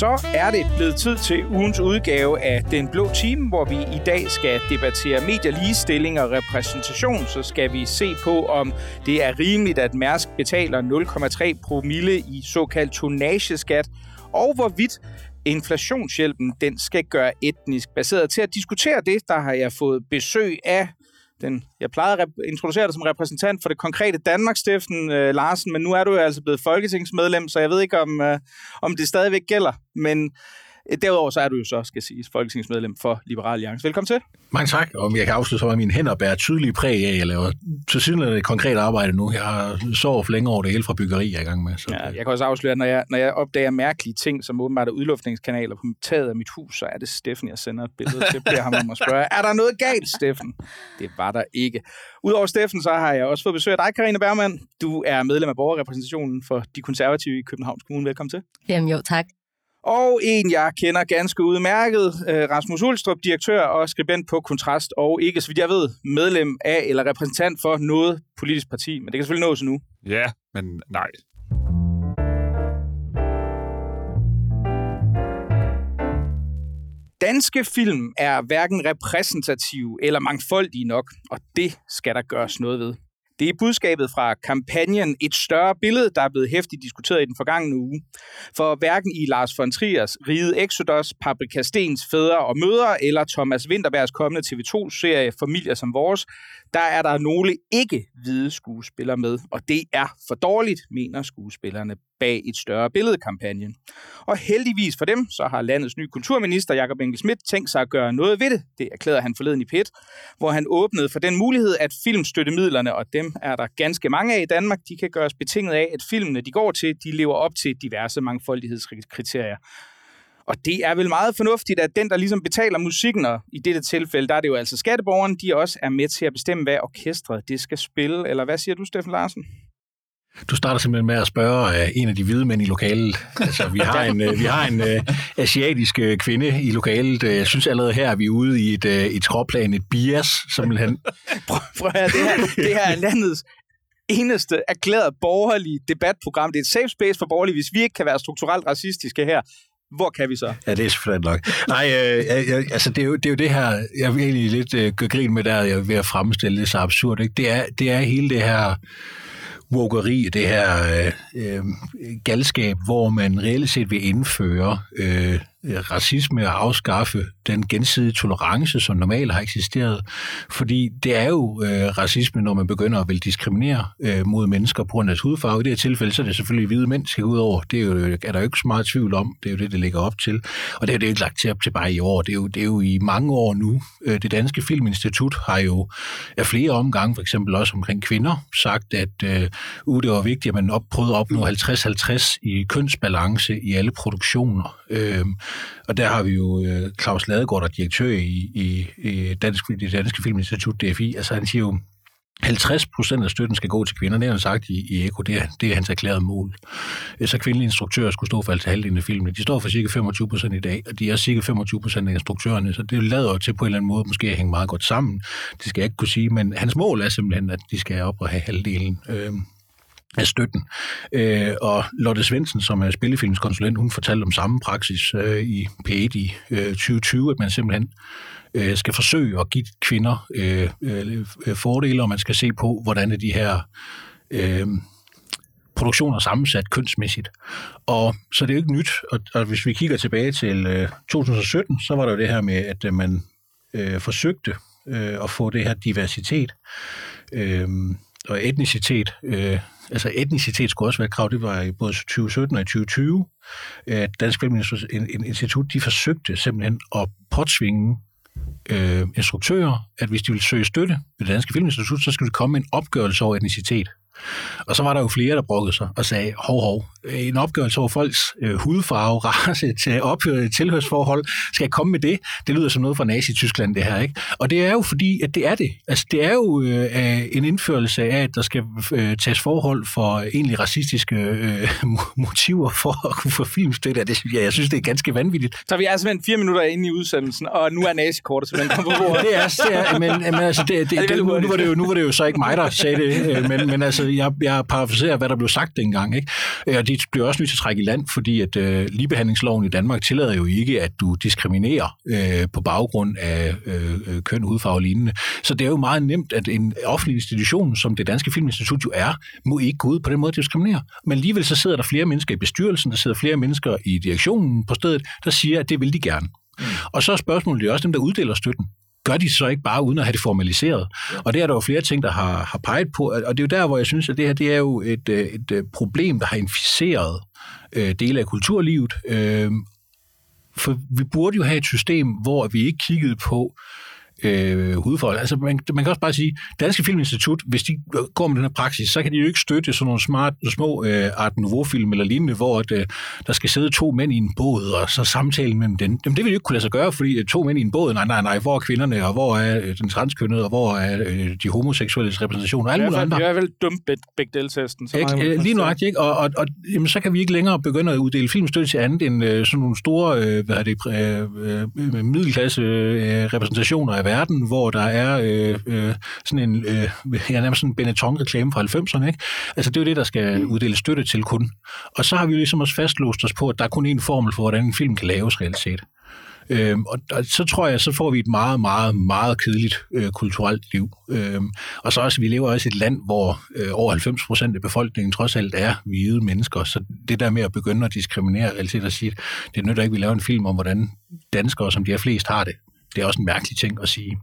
Så er det blevet tid til ugens udgave af Den Blå Time, hvor vi i dag skal debattere medieligestilling og repræsentation. Så skal vi se på, om det er rimeligt, at Mærsk betaler 0,3 promille i såkaldt tonageskat, og hvorvidt inflationshjælpen den skal gøre etnisk baseret. Til at diskutere det, der har jeg fået besøg af den, jeg plejede at introducere dig som repræsentant for det konkrete Danmark, Steffen øh, Larsen, men nu er du jo altså blevet folketingsmedlem, så jeg ved ikke, om, øh, om det stadigvæk gælder. Men Derudover så er du jo så, skal sige, folketingsmedlem for Liberal Alliance. Velkommen til. Mange tak, og jeg kan afslutte, at mine hænder bærer tydelige præg af, at jeg laver til synligheden et konkret arbejde nu. Jeg har sovet for længe over det hele fra byggeri, jeg er i gang med. Så ja, jeg kan også afsløre, at når jeg, når jeg opdager mærkelige ting, som åbenbart er udluftningskanaler på taget af mit hus, så er det Steffen, jeg sender et billede til. Jeg ham om at spørge, er der noget galt, Steffen? Det var der ikke. Udover Steffen, så har jeg også fået besøg af dig, Karina Bergmann. Du er medlem af borgerrepræsentationen for de konservative i Københavns Kommune. Velkommen til. Jamen jo, tak. Og en, jeg kender ganske udmærket, øh, Rasmus Ulstrup, direktør og skribent på Kontrast, og ikke, så vidt jeg ved, medlem af eller repræsentant for noget politisk parti. Men det kan selvfølgelig nås nu. Ja, men nej. Danske film er hverken repræsentative eller mangfoldige nok, og det skal der gøres noget ved. Det er budskabet fra kampagnen Et større billede, der er blevet hæftigt diskuteret i den forgangne uge. For hverken i Lars von Triers Ride Exodus, Paprika Stens Fædre og Mødre eller Thomas Winterbergs kommende TV2-serie Familier som vores, der er der nogle ikke-hvide skuespillere med, og det er for dårligt, mener skuespillerne bag et større billedkampagne. Og heldigvis for dem, så har landets nye kulturminister Jakob Engel Schmidt tænkt sig at gøre noget ved det. Det erklærede han forleden i PET, hvor han åbnede for den mulighed, at filmstøttemidlerne, og dem er der ganske mange af i Danmark, de kan gøres betinget af, at filmene, de går til, de lever op til diverse mangfoldighedskriterier. Og det er vel meget fornuftigt, at den, der ligesom betaler musikken, og i dette tilfælde, der er det jo altså skatteborgeren, de også er med til at bestemme, hvad orkestret det skal spille. Eller hvad siger du, Steffen Larsen? Du starter simpelthen med at spørge uh, en af de hvide mænd i lokalet. Altså, vi har en, uh, vi har en uh, asiatisk uh, kvinde i lokalet. Jeg synes allerede her, at vi er ude i et, uh, et skråplan, et bias, simpelthen. prøv, prøv at høre, det her, det her er landets eneste erklæret borgerlige debatprogram. Det er et safe space for borgerlige. Hvis vi ikke kan være strukturelt racistiske her, hvor kan vi så? Ja, det er selvfølgelig nok. Nej, øh, jeg, altså det er, jo, det er jo det her, jeg vil egentlig lidt øh, gøre grin med der, jeg er ved at fremstille det så absurd. Ikke? Det, er, det er hele det her wokeri, det her øh, øh, galskab, hvor man reelt set vil indføre øh, Øh, racisme og afskaffe den gensidige tolerance, som normalt har eksisteret. Fordi det er jo øh, racisme, når man begynder at vil diskriminere øh, mod mennesker på grund af deres hudfarve. I det her tilfælde, så er det selvfølgelig hvide mænd, skal ud over. Det er, jo, er der jo ikke så meget tvivl om. Det er jo det, det ligger op til. Og det er jo ikke lagt til, til bare i år. Det er, jo, det er jo i mange år nu. Øh, det Danske Filminstitut har jo af flere omgange, for eksempel også omkring kvinder, sagt, at øh, uh, det var vigtigt, at man op, prøvede at opnå 50-50 i kønsbalance i alle produktioner. Øh, og der har vi jo øh, Claus Ladegaard, der er direktør i, i, i Dansk, det Danske Filminstitut, DFI. Altså han siger jo, 50 procent af støtten skal gå til kvinder. Det har han sagt i, i Eko, Det er, det er hans erklærede mål. Øh, så kvindelige instruktører skulle stå for altså halvdelen af filmene. De står for cirka 25 procent i dag, og de er cirka 25 procent af instruktørerne. Så det lader jo til på en eller anden måde måske at hænge meget godt sammen. Det skal jeg ikke kunne sige, men hans mål er simpelthen, at de skal op og have halvdelen. Øh, af støtten. Øh, og Lotte Svendsen, som er spillefilmskonsulent, hun fortalte om samme praksis øh, i P1 i øh, 2020, at man simpelthen øh, skal forsøge at give kvinder øh, øh, fordele, og man skal se på, hvordan er de her øh, produktioner sammensat kønsmæssigt. Og så det er jo ikke nyt, og, og hvis vi kigger tilbage til øh, 2017, så var der jo det her med, at øh, man øh, forsøgte øh, at få det her diversitet øh, og etnicitet øh, altså etnicitet skulle også være et krav, det var i både 2017 og i 2020, at Dansk Filminstitut, de forsøgte simpelthen at påtvinge øh, instruktører, at hvis de ville søge støtte ved det Danske Filminstitut, så skulle de komme med en opgørelse over etnicitet. Og så var der jo flere, der brokkede sig og sagde, hov, hov, en opgørelse over folks øh, hudfarve, race til ophøre tilhørsforhold, skal jeg komme med det? Det lyder som noget fra Nazi-Tyskland, det her, ikke? Og det er jo fordi, at det er det. Altså, det er jo øh, en indførelse af, at der skal øh, tages forhold for egentlig racistiske øh, motiver for at kunne få filmstøtte. Det, ja, jeg synes, det er ganske vanvittigt. Så vi er simpelthen fire minutter inde i udsendelsen, og nu er nazikortet simpelthen kommet på bordet. det er, det er men, men altså, det, det, det, nu, var det jo, nu var det jo så ikke mig, der sagde det, men, men altså, jeg, jeg parafraserer, hvad der blev sagt dengang, ikke? Og det de bliver også nødt til at trække i land, fordi at øh, ligebehandlingsloven i Danmark tillader jo ikke, at du diskriminerer øh, på baggrund af øh, øh køn, hudfarve og lignende. Så det er jo meget nemt, at en offentlig institution, som det Danske Filminstitut jo er, må ikke gå ud på den måde at diskriminere. Men alligevel så sidder der flere mennesker i bestyrelsen, der sidder flere mennesker i direktionen på stedet, der siger, at det vil de gerne. Mm. Og så er spørgsmålet jo også dem, der uddeler støtten gør de så ikke bare uden at have det formaliseret? Og det er der jo flere ting, der har, har peget på, og det er jo der, hvor jeg synes, at det her det er jo et, øh, et øh, problem, der har inficeret øh, dele af kulturlivet. Øh, for vi burde jo have et system, hvor vi ikke kiggede på, øh, hudfolk. Altså, man, man kan også bare sige, Danske Filminstitut, hvis de går med den her praksis, så kan de jo ikke støtte sådan nogle smart, små øh, Art Nouveau-film eller lignende, hvor at, øh, der skal sidde to mænd i en båd, og så samtale med dem. Jamen, det vil de ikke kunne lade sig gøre, fordi øh, to mænd i en båd, nej, nej, nej, hvor er kvinderne, og hvor er øh, den transkønnede, og hvor er øh, de homoseksuelle repræsentationer, og alle mulige andre. Det er vel dumt begge deltesten. Ikke, lige nu ikke? Og, og, og jamen, så kan vi ikke længere begynde at uddele filmstøtte til andet end øh, sådan nogle store øh, hvad er det, øh, øh, middelklasse øh, repræsentationer af verden, hvor der er øh, øh, sådan en, øh, ja, nærmest sådan en Benetton-reklame fra 90'erne. Ikke? Altså, det er jo det, der skal mm. uddeles støtte til kun. Og så har vi jo ligesom også fastlåst os på, at der er kun én formel for, hvordan en film kan laves reelt set. Øhm, og, og så tror jeg, så får vi et meget, meget, meget kedeligt øh, kulturelt liv. Øhm, og så også, vi lever også i et land, hvor øh, over 90 procent af befolkningen trods alt er hvide mennesker, så det der med at begynde at diskriminere, altså at sige, det nytter ikke, at vi laver en film om, hvordan danskere, som de er flest, har det. Det er også en mærkelig ting at sige.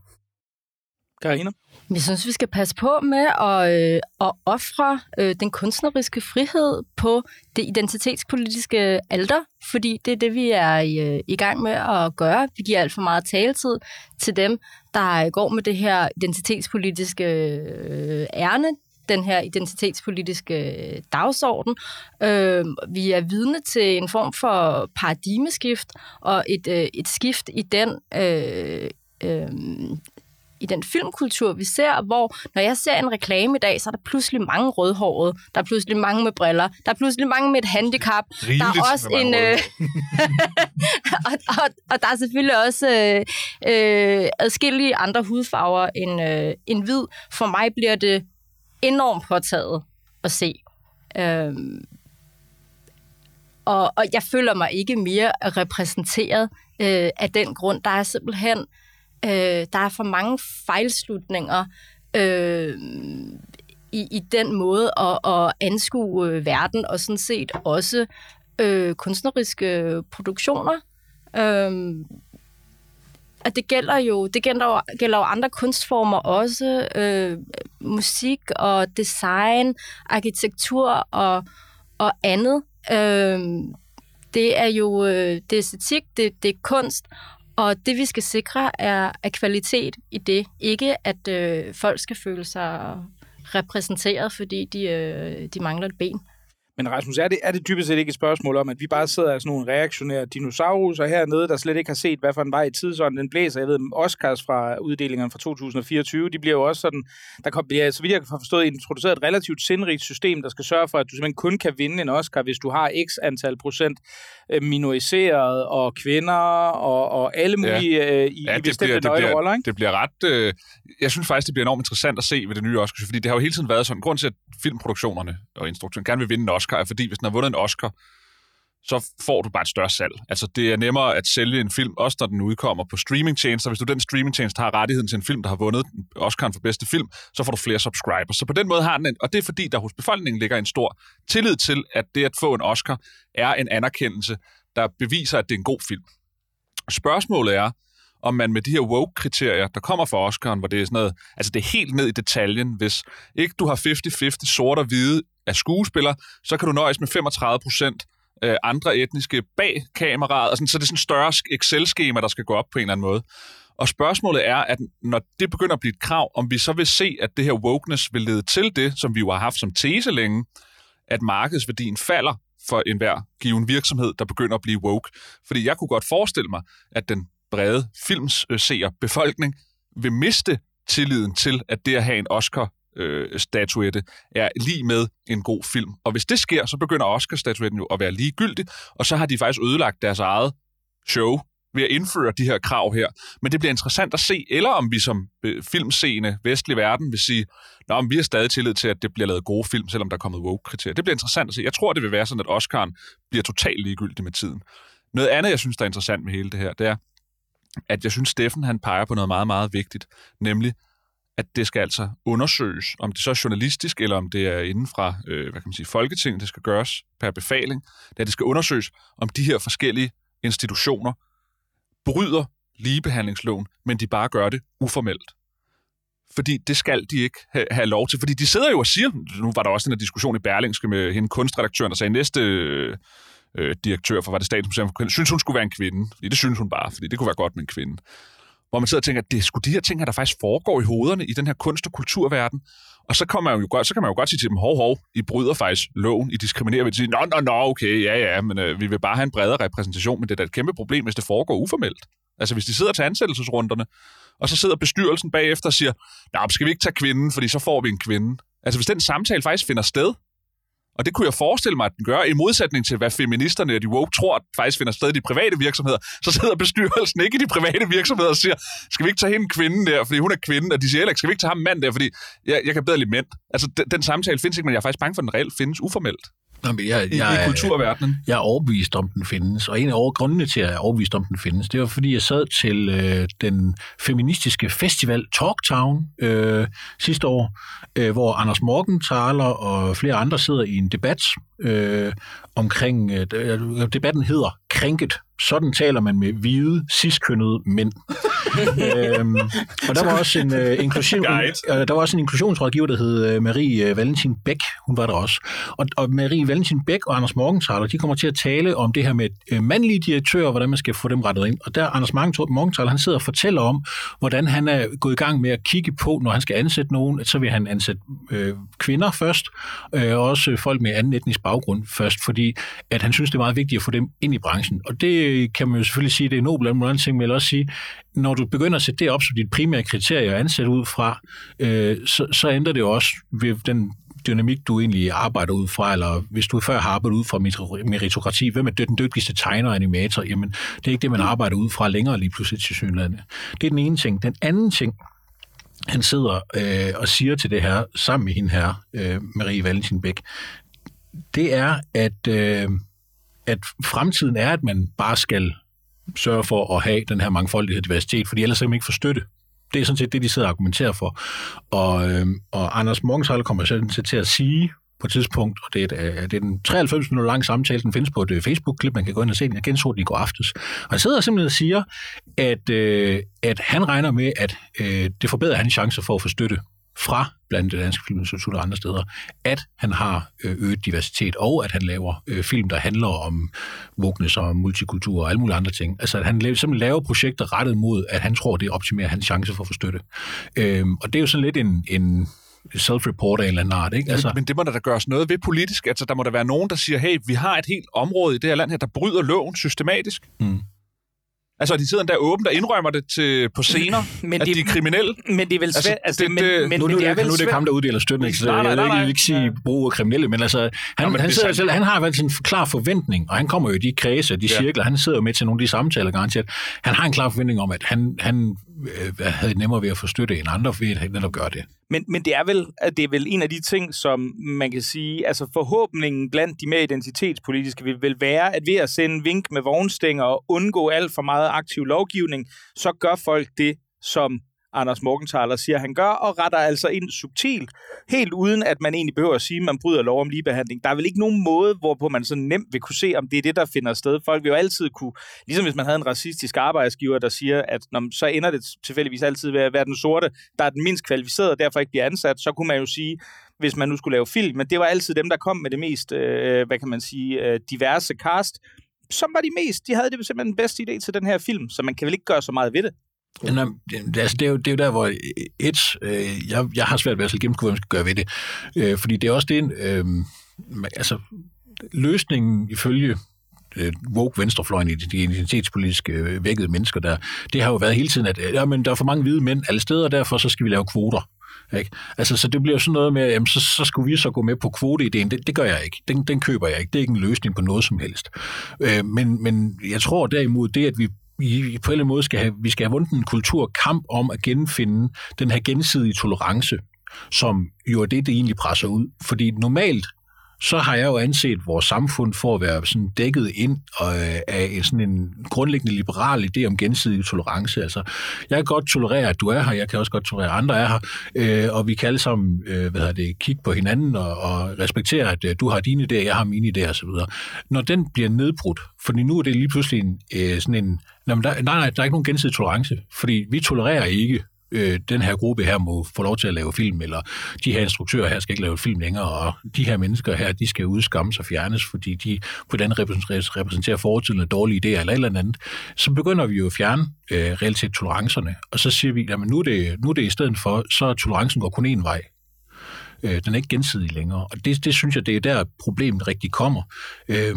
Karina? Jeg synes, vi skal passe på med at, øh, at ofre øh, den kunstneriske frihed på det identitetspolitiske alter, fordi det er det, vi er i, øh, i gang med at gøre. Vi giver alt for meget taletid til dem, der går med det her identitetspolitiske øh, ærne, den her identitetspolitiske dagsorden. Øh, vi er vidne til en form for paradigmeskift og et, øh, et skift i den øh, øh, i den filmkultur, vi ser, hvor når jeg ser en reklame i dag, så er der pludselig mange rødhårede, der er pludselig mange med briller, der er pludselig mange med et handicap, Rigeligt der er også en... Øh, og, og, og der er selvfølgelig også øh, øh, adskillige andre hudfarver end, øh, end hvid. For mig bliver det enormt påtaget at se. Øh, og, og jeg føler mig ikke mere repræsenteret øh, af den grund. Der er simpelthen Øh, der er for mange fejlslutninger øh, i, i den måde at, at anskue øh, verden, og sådan set også øh, kunstneriske produktioner. Øh, at det gælder jo, det gælder jo, gælder jo andre kunstformer også, øh, musik og design, arkitektur og, og andet. Øh, det er jo øh, det er æstetik, det, det er kunst, og det, vi skal sikre, er, er kvalitet i det. Ikke, at øh, folk skal føle sig repræsenteret, fordi de, øh, de mangler et ben. Men Rasmus, er det, er det dybest set ikke et spørgsmål om, at vi bare sidder af sådan nogle reaktionære dinosaurer hernede, der slet ikke har set, hvad for en vej i tidsånden den blæser? Jeg ved, Oscars fra uddelingerne fra 2024, de bliver jo også sådan, der kommer, ja, så vidt jeg kan forstå, introduceret et relativt sindrigt system, der skal sørge for, at du simpelthen kun kan vinde en Oscar, hvis du har x antal procent øh, minoriseret og kvinder og, og alle mulige ja. øh, i, ja, i bestemte bliver, det bliver, ikke? Det bliver ret... Øh, jeg synes faktisk, det bliver enormt interessant at se ved det nye Oscar, fordi det har jo hele tiden været sådan, grund til, at filmproduktionerne og instruktøren gerne vil vinde en Oscar, er fordi, hvis den har vundet en Oscar, så får du bare et større salg. Altså, det er nemmere at sælge en film, også når den udkommer på streamingtjenester. Hvis du den streamingtjeneste har rettigheden til en film, der har vundet Oscar'en for bedste film, så får du flere subscribers. Så på den måde har den en, og det er fordi, der hos befolkningen ligger en stor tillid til, at det at få en Oscar er en anerkendelse, der beviser, at det er en god film. Spørgsmålet er, om man med de her woke-kriterier, der kommer fra Oscar'en, hvor det er sådan noget, altså det er helt ned i detaljen, hvis ikke du har 50-50 sort og hvide er skuespiller, så kan du nøjes med 35 procent øh, andre etniske bag kameraet, og sådan, så det er sådan et større Excel-skema, der skal gå op på en eller anden måde. Og spørgsmålet er, at når det begynder at blive et krav, om vi så vil se, at det her wokeness vil lede til det, som vi jo har haft som tese længe, at markedsværdien falder for enhver given virksomhed, der begynder at blive woke. Fordi jeg kunne godt forestille mig, at den brede filmseer øh, befolkning vil miste tilliden til, at det at have en Oscar øh, statuette er lige med en god film. Og hvis det sker, så begynder Oscar-statuetten jo at være ligegyldig, og så har de faktisk ødelagt deres eget show ved at indføre de her krav her. Men det bliver interessant at se, eller om vi som øh, filmscene vestlig verden vil sige, Nå, om vi har stadig tillid til, at det bliver lavet gode film, selvom der er kommet woke-kriterier. Det bliver interessant at se. Jeg tror, det vil være sådan, at Oscar'en bliver totalt ligegyldig med tiden. Noget andet, jeg synes, der er interessant med hele det her, det er, at jeg synes, Steffen han peger på noget meget, meget vigtigt, nemlig, at det skal altså undersøges, om det så er journalistisk, eller om det er inden fra øh, hvad kan man sige, Folketinget, det skal gøres per befaling, det, er, det skal undersøges, om de her forskellige institutioner bryder ligebehandlingsloven, men de bare gør det uformelt. Fordi det skal de ikke have, have lov til. Fordi de sidder jo og siger, nu var der også den her diskussion i Berlingske med hende kunstredaktøren, der sagde, næste øh, direktør for, var det Statens synes hun skulle være en kvinde. Fordi det synes hun bare, fordi det kunne være godt med en kvinde. Hvor man sidder og tænker, at det skulle de her ting, her, der faktisk foregår i hovederne i den her kunst- og kulturverden. Og så, kommer man jo godt, så kan man jo godt sige til dem, hov, hov, I bryder faktisk loven, I diskriminerer ved at sige, nå, nå, nå, okay, ja, ja, men øh, vi vil bare have en bredere repræsentation, men det er da et kæmpe problem, hvis det foregår uformelt. Altså hvis de sidder til ansættelsesrunderne, og så sidder bestyrelsen bagefter og siger, nej, skal vi ikke tage kvinden, fordi så får vi en kvinde. Altså hvis den samtale faktisk finder sted, og det kunne jeg forestille mig, at den gør, i modsætning til, hvad feministerne og de woke tror, at faktisk finder sted i de private virksomheder. Så sidder bestyrelsen ikke i de private virksomheder og siger, skal vi ikke tage hende kvinden der, fordi hun er kvinde, og de siger heller ikke, skal vi ikke tage ham mand der, fordi jeg, jeg kan bedre lide mænd. Altså, den, den samtale findes ikke, men jeg er faktisk bange for, at den reelt findes uformelt. Nå, men jeg, I, jeg, i kulturverdenen. Jeg er overbevist om, den findes, og en af grundene til, at jeg er overbevist om, den findes, det var, fordi jeg sad til øh, den feministiske festival Talktown øh, sidste år, øh, hvor Anders Morgenthaler og flere andre sidder i en debat øh, omkring, øh, debatten hedder Krænket. Sådan taler man med hvide, ciskønnede mænd. øhm, og der var også en, øh, inklusion, øh, der var også en inklusionsrådgiver, der hed øh, Marie øh, Valentin Bæk. Hun var der også. Og, og Marie Valentin Bæk og Anders Morgenthaler, de kommer til at tale om det her med øh, mandlige direktører, hvordan man skal få dem rettet ind. Og der Anders Morgenthaler, han sidder og fortæller om, hvordan han er gået i gang med at kigge på, når han skal ansætte nogen, at så vil han ansætte øh, kvinder først, øh, og også folk med anden etnisk baggrund først, fordi at han synes, det er meget vigtigt at få dem ind i branchen. Og det kan man jo selvfølgelig sige, det er nobel og ting, men jeg vil også sige, når du begynder at sætte det op som dit primære kriterie at ansætte ud fra, øh, så, så ændrer det jo også ved den dynamik, du egentlig arbejder ud fra, eller hvis du før har arbejdet ud fra meritokrati, hvem er den dygtigste tegner og animator? Jamen, det er ikke det, man arbejder ud fra længere lige pludselig til synlandet. Det er den ene ting. Den anden ting, han sidder øh, og siger til det her, sammen med hende her, øh, Marie Valentin Bæk, det er, at, øh, at fremtiden er, at man bare skal sørge for at have den her mangfoldighed og diversitet, fordi ellers kan man ikke få støtte. Det er sådan set det, de sidder og argumenterer for. Og, øh, og Anders Morgenshold kommer sådan set til at sige på et tidspunkt, og det er, øh, det er den 93 minutter lange samtale, den findes på et øh, Facebook-klip, man kan gå ind og se den. Jeg genså den i går aftes. Og han sidder simpelthen og siger, at, øh, at han regner med, at øh, det forbedrer hans chancer for at få støtte fra blandt det danske filminstitut og andre steder, at han har øh, øget diversitet, og at han laver øh, film, der handler om wokeness og multikultur og alle mulige andre ting. Altså, at han laver, simpelthen laver projekter rettet mod, at han tror, det optimerer hans chance for at få støtte. Øhm, og det er jo sådan lidt en, en self-report af en eller anden art. Ikke? Altså... Men, men det må der da gøres noget ved politisk. Altså, der må der være nogen, der siger, hey, vi har et helt område i det her land her, der bryder loven systematisk. Mm. Altså, de sidder der åbent og indrømmer det til, på scener, men at de, de er kriminelle. Men det er vel altså, svært... Altså, det, men, det, men, nu, nu, det er vel nu er det ikke ham, der uddeler støtten, ikke? Så nej, nej, nej, nej. jeg vil ikke sige brug af kriminelle, men altså, han, ja, han, sidder selv, han har vel en klar forventning, og han kommer jo i de kredse, de ja. cirkler, han sidder jo med til nogle af de samtaler, garanteret. Han har en klar forventning om, at han, han øh, havde nemmere ved at få støtte end andre ved at netop gøre det. Men, men det, er vel, at det er vel en af de ting, som man kan sige, altså forhåbningen blandt de mere identitetspolitiske vil, vil være, at ved at sende vink med vognstænger og undgå alt for meget aktiv lovgivning, så gør folk det, som Anders Morgenthaler siger, han gør, og retter altså ind subtilt, helt uden at man egentlig behøver at sige, at man bryder lov om ligebehandling. Der er vel ikke nogen måde, hvorpå man så nemt vil kunne se, om det er det, der finder sted. Folk vil jo altid kunne, ligesom hvis man havde en racistisk arbejdsgiver, der siger, at når, så ender det tilfældigvis altid ved at være den sorte, der er den mindst kvalificerede, og derfor ikke bliver ansat, så kunne man jo sige, hvis man nu skulle lave film, men det var altid dem, der kom med det mest, øh, hvad kan man sige, øh, diverse cast, som var de mest, de havde det simpelthen den bedste idé til den her film, så man kan vel ikke gøre så meget ved det. Nå, øhm, det, altså, det, er jo, det er jo der, hvor øh, et, øh, jeg, jeg har svært ved at gennemskue, hvad man skal gøre ved det. Øh, fordi det er også det, øh, altså, løsningen ifølge øh, woke venstrefløjen i de identitetspolitiske øh, vækkede mennesker der, det har jo været hele tiden, at øh, ja, men der er for mange hvide mænd alle steder, og derfor så skal vi lave kvoter. Ikke? Altså, så det bliver sådan noget med, jamen, så, så skulle vi så gå med på kvoteideen. Det, det gør jeg ikke. Den, den køber jeg ikke. Det er ikke en løsning på noget som helst. Øh, men, men jeg tror derimod, det at vi vi på en eller anden måde skal have, vi skal have vundet en kulturkamp om at genfinde den her gensidige tolerance, som jo er det, det egentlig presser ud. Fordi normalt så har jeg jo anset vores samfund for at være sådan dækket ind øh, af en, sådan en grundlæggende liberal idé om gensidig tolerance. Altså, jeg kan godt tolerere, at du er her, jeg kan også godt tolerere, at andre er her, øh, og vi kan alle sammen øh, hvad det, kigge på hinanden og, og respektere, at øh, du har dine idéer, jeg har mine idéer osv. Når den bliver nedbrudt, fordi nu er det lige pludselig en, øh, sådan en, nej, nej, nej, der er ikke nogen gensidig tolerance, fordi vi tolererer ikke øh, den her gruppe her må få lov til at lave film, eller de her instruktører her skal ikke lave film længere, og de her mennesker her, de skal udskammes og fjernes, fordi de på den repræsenterer fortiden dårlige idéer eller et eller andet, så begynder vi jo at fjerne øh, reelt set tolerancerne, og så siger vi, at nu er det, nu er det i stedet for, så tolerancen går kun én vej. Øh, den er ikke gensidig længere, og det, det synes jeg, det er der problemet rigtig kommer. Øh,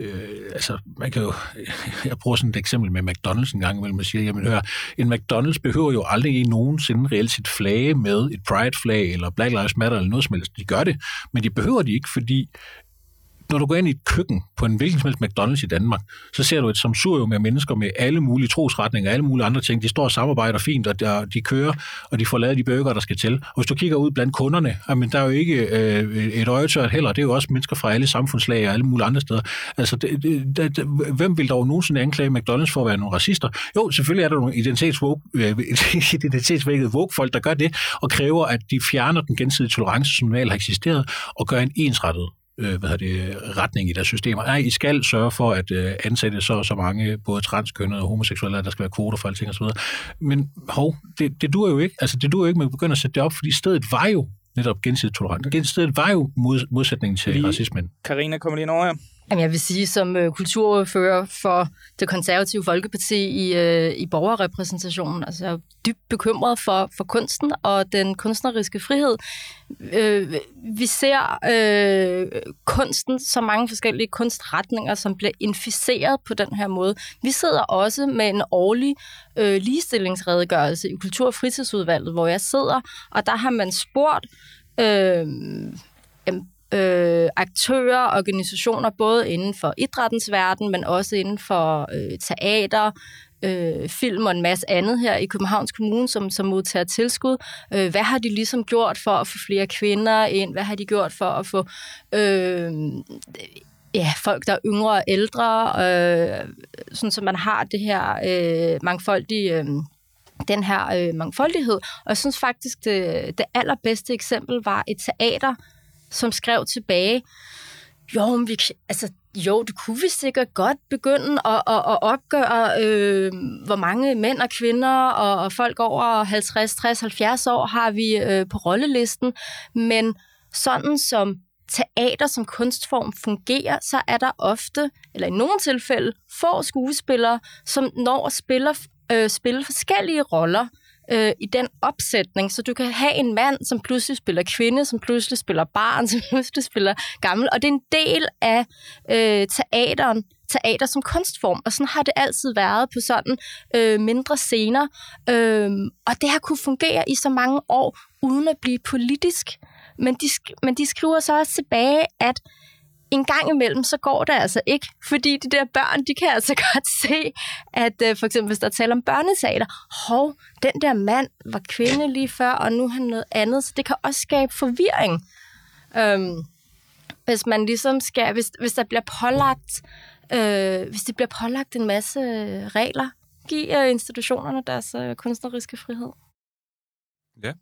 øh, altså, man kan jo, jeg bruger sådan et eksempel med McDonald's en gang imellem, man siger, jamen hør, en McDonald's behøver jo aldrig nogensinde reelt sit flage med et Pride-flag, eller Black Lives Matter, eller noget som helst. De gør det, men de behøver de ikke, fordi når du går ind i et køkken på en hvilken som helst McDonald's i Danmark, så ser du et samsurium med mennesker med alle mulige trosretninger, alle mulige andre ting. De står og samarbejder fint, og de kører, og de får lavet de bøger, der skal til. Og hvis du kigger ud blandt kunderne, jamen, der er jo ikke øh, et øjetørt heller. Det er jo også mennesker fra alle samfundslag og alle mulige andre steder. Altså, det, det, det, hvem vil dog nogensinde anklage McDonald's for at være nogle racister? Jo, selvfølgelig er der nogle øh, identitetsvækkede øh, folk, der gør det, og kræver, at de fjerner den gensidige tolerance, som normalt har eksisteret, og gør en ensrettet øh, hvad det, retning i deres systemer. Nej, I skal sørge for at øh, ansætte så så mange, både transkønnede og homoseksuelle, at der skal være kvoter for alting osv. Men hov, det, det dur jo ikke. Altså, det dur jo ikke, man begynder at sætte det op, fordi stedet var jo netop gensidigt tolerant. Stedet var jo mod, modsætningen til lige, racismen. Karina, kommer lige over her. Jamen, jeg vil sige, som øh, kulturfører for det konservative Folkeparti i, øh, i borgerrepræsentationen, altså jeg er dybt bekymret for, for kunsten og den kunstneriske frihed. Øh, vi ser øh, kunsten, så mange forskellige kunstretninger, som bliver inficeret på den her måde. Vi sidder også med en årlig øh, ligestillingsredegørelse i Kultur- og Fritidsudvalget, hvor jeg sidder, og der har man spurgt øh, øh, aktører, organisationer, både inden for idrættens verden, men også inden for øh, teater, øh, film og en masse andet her i Københavns Kommune, som, som modtager tilskud. Øh, hvad har de ligesom gjort for at få flere kvinder ind? Hvad har de gjort for at få øh, ja, folk, der er yngre og ældre? Øh, sådan, så man har det her øh, mangfoldige... Øh, den her øh, mangfoldighed. Og jeg synes faktisk, det, det allerbedste eksempel var et teater, som skrev tilbage, jo, vi, altså, jo, det kunne vi sikkert godt begynde at, at, at opgøre, øh, hvor mange mænd og kvinder og, og folk over 50, 60, 70 år har vi øh, på rollelisten. Men sådan som teater som kunstform fungerer, så er der ofte, eller i nogle tilfælde, få skuespillere, som når at spille, øh, spille forskellige roller øh, i den opsætning, så du kan have en mand, som pludselig spiller kvinde, som pludselig spiller barn, som pludselig spiller gammel, og det er en del af øh, teateren, teater som kunstform, og sådan har det altid været på sådan øh, mindre scener, øh, og det har kunne fungere i så mange år, uden at blive politisk. Men de, men de skriver så også tilbage, at en gang imellem, så går det altså ikke, fordi de der børn, de kan altså godt se, at øh, for eksempel hvis der taler om børnesaler, hov, den der mand var kvinde lige før, og nu er han noget andet, så det kan også skabe forvirring. Øhm, hvis man ligesom skal, hvis, hvis der bliver pålagt, øh, hvis det bliver pålagt en masse regler, giv øh, institutionerne deres øh, kunstneriske frihed. Ja,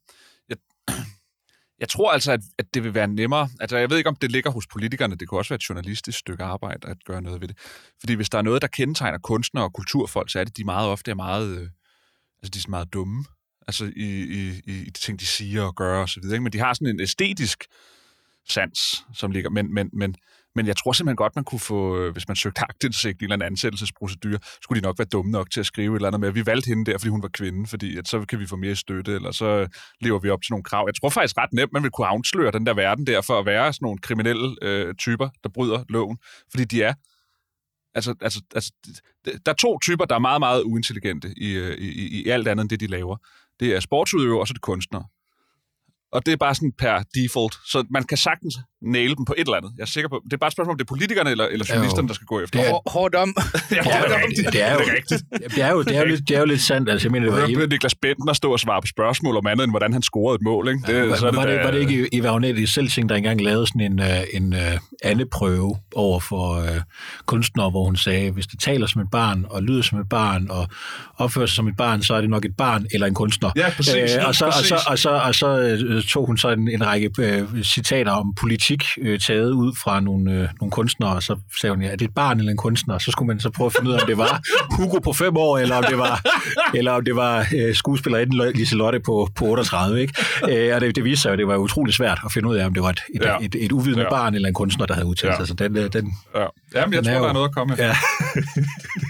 jeg tror altså, at, at det vil være nemmere. Altså, jeg ved ikke, om det ligger hos politikerne. Det kunne også være et journalistisk stykke arbejde at gøre noget ved det. Fordi hvis der er noget, der kendetegner kunstnere og kulturfolk, så er det, de meget ofte er meget, øh, altså, de er meget dumme. Altså i, i, i de ting, de siger og gør osv. Men de har sådan en æstetisk sans, som ligger. Men, men, men, men jeg tror simpelthen godt, man kunne få, øh, hvis man søgte aktindsigt i en eller anden ansættelsesprocedure, skulle de nok være dumme nok til at skrive et eller andet med, at vi valgte hende der, fordi hun var kvinde, fordi at så kan vi få mere støtte, eller så øh, lever vi op til nogle krav. Jeg tror faktisk ret nemt, man vil kunne afsløre den der verden der, for at være sådan nogle kriminelle øh, typer, der bryder loven, fordi de er Altså, altså, altså, der er to typer, der er meget, meget uintelligente i, øh, i, i, i alt andet end det, de laver. Det er sportsudøvere, og så er det kunstnere og det er bare sådan per default. Så man kan sagtens næle dem på et eller andet. Jeg er sikker på. Det er bare et spørgsmål, om det er politikerne eller, eller journalisterne, der skal gå efter. Det er- Hår- Hårdt om. ja, Det er jo det. Det er jo, det er rigtigt. det er jo, det er jo, lidt, det er jo lidt sandt. Altså, jeg mener, det var, Jeg hørte Niklas Bentner stå og svare på spørgsmål om andet, end hvordan han scorede et mål. Ikke? Det, var, så er var, det, da- var det ikke Eva Agnete i Selvsing, der engang lavede sådan en, uh, en uh, andeprøve over for uh, kunstnere, hvor hun sagde, hvis det taler som et barn, og lyder som et barn, og opfører sig som et barn, så er det nok et barn eller en kunstner. Ja, præcis. Øh, og så, og præcis. så, og så, og så øh, tog hun så en, en række øh, citater om politik øh, taget ud fra nogle, øh, nogle kunstnere, og så sagde hun, ja, er det et barn eller en kunstner? Så skulle man så prøve at finde ud af, om det var Hugo på fem år, eller om det var, eller om det var øh, skuespillerinden Liselotte på, på 38. Ikke? Øh, og det, det viste sig jo, det var utrolig svært at finde ud af, om det var et, et, Ja. et, et uvidende Ja. barn eller en kunstner, der havde udtalt Ja. sig. Så den, øh, den, Ja. Jamen, jeg Den tror, der jo- er noget at komme efter. ja. –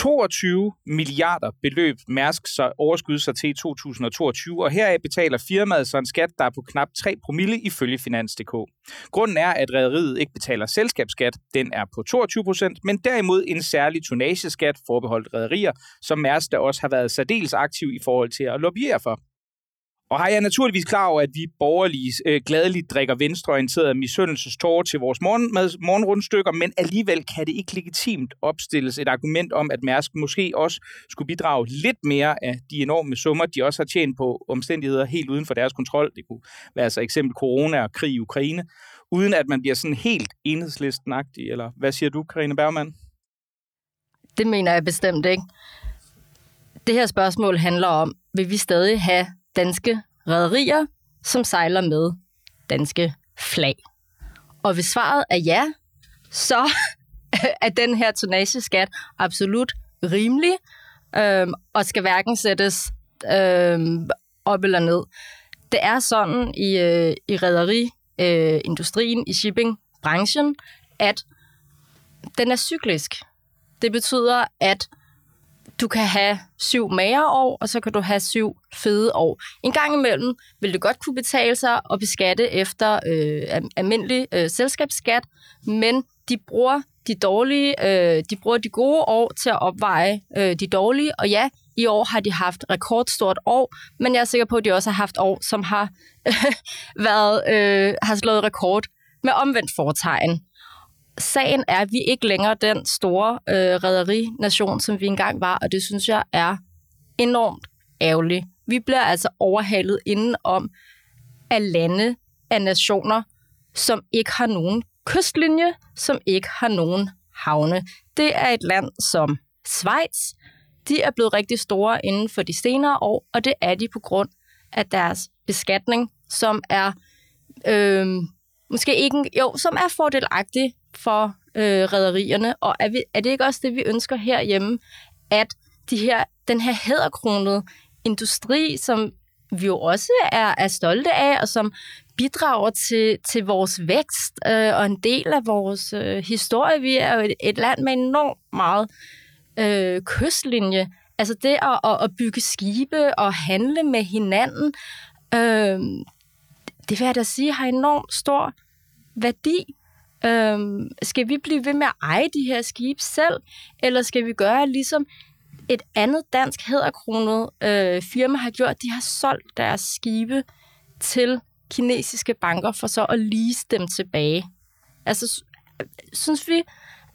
22 milliarder beløb Mærsk så overskud sig til i 2022, og heraf betaler firmaet så en skat, der er på knap 3 promille ifølge Finans.dk. Grunden er, at rederiet ikke betaler selskabsskat, den er på 22 procent, men derimod en særlig tonnageskat forbeholdt rederier, som Mærsk der også har været særdeles aktiv i forhold til at lobbyere for. Og har jeg naturligvis klar over, at vi borgerlige øh, gladeligt drikker venstreorienteret misundelsestårer til vores morgen, med morgenrundstykker, men alligevel kan det ikke legitimt opstilles et argument om, at Mærsk måske også skulle bidrage lidt mere af de enorme summer, de også har tjent på omstændigheder helt uden for deres kontrol. Det kunne være altså eksempel corona og krig i Ukraine, uden at man bliver sådan helt enhedslistenagtig. Eller hvad siger du, Karine Bergmann? Det mener jeg bestemt ikke. Det her spørgsmål handler om, vil vi stadig have danske rædderier, som sejler med danske flag? Og hvis svaret er ja, så er den her tonnageskat absolut rimelig, øhm, og skal hverken sættes øhm, op eller ned. Det er sådan i, øh, i rædderiindustrien, øh, i shippingbranchen, at den er cyklisk. Det betyder, at du kan have syv magre år, og så kan du have syv fede år. En gang imellem vil det godt kunne betale sig at beskatte efter øh, almindelig øh, selskabsskat, men de bruger de dårlige, øh, de bruger de gode år til at opveje øh, de dårlige, og ja, i år har de haft rekordstort år, men jeg er sikker på, at de også har haft år, som har været øh, har slået rekord med omvendt foretegn sagen er, at vi ikke længere den store øh, rædderination, som vi engang var, og det synes jeg er enormt ærgerligt. Vi bliver altså overhalet indenom af lande, af nationer, som ikke har nogen kystlinje, som ikke har nogen havne. Det er et land som Schweiz. De er blevet rigtig store inden for de senere år, og det er de på grund af deres beskatning, som er øh, måske ikke, en- jo, som er fordelagtig for øh, rædderierne. Og er, vi, er det ikke også det, vi ønsker herhjemme, at de her, den her hæderkronede industri, som vi jo også er, er stolte af, og som bidrager til, til vores vækst øh, og en del af vores øh, historie. Vi er jo et, et land med enormt meget øh, kystlinje. Altså det at, at, at bygge skibe og handle med hinanden, øh, det vil jeg da sige har enormt stor værdi. Øhm, skal vi blive ved med at eje de her skibe selv, eller skal vi gøre ligesom et andet dansk hederkronet øh, firma har gjort? De har solgt deres skibe til kinesiske banker for så at lease dem tilbage. Altså, synes vi,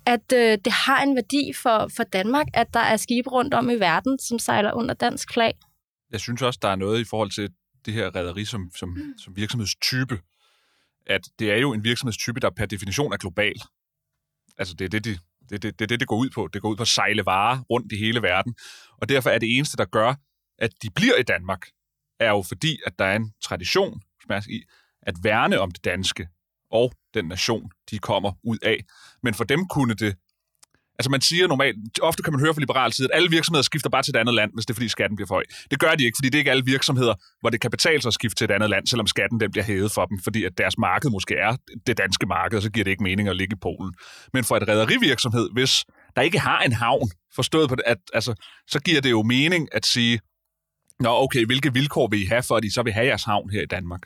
at øh, det har en værdi for, for Danmark, at der er skibe rundt om i verden, som sejler under dansk flag? Jeg synes også, der er noget i forhold til det her rædderi som, som, som virksomhedstype, at det er jo en virksomhedstype, der per definition er global. Altså, det er det, det, det, det, det, det, det går ud på. Det går ud på at sejle varer rundt i hele verden. Og derfor er det eneste, der gør, at de bliver i Danmark, er jo fordi, at der er en tradition i at værne om det danske og den nation, de kommer ud af. Men for dem kunne det Altså man siger normalt, ofte kan man høre fra liberal side, at alle virksomheder skifter bare til et andet land, hvis det er fordi skatten bliver for høj. Det gør de ikke, fordi det er ikke alle virksomheder, hvor det kan betale sig at skifte til et andet land, selvom skatten den bliver hævet for dem, fordi at deres marked måske er det danske marked, og så giver det ikke mening at ligge i Polen. Men for et rædderivirksomhed, hvis der ikke har en havn, forstået på det, at, altså, så giver det jo mening at sige, Nå okay, hvilke vilkår vil I have, for at I så vil have jeres havn her i Danmark?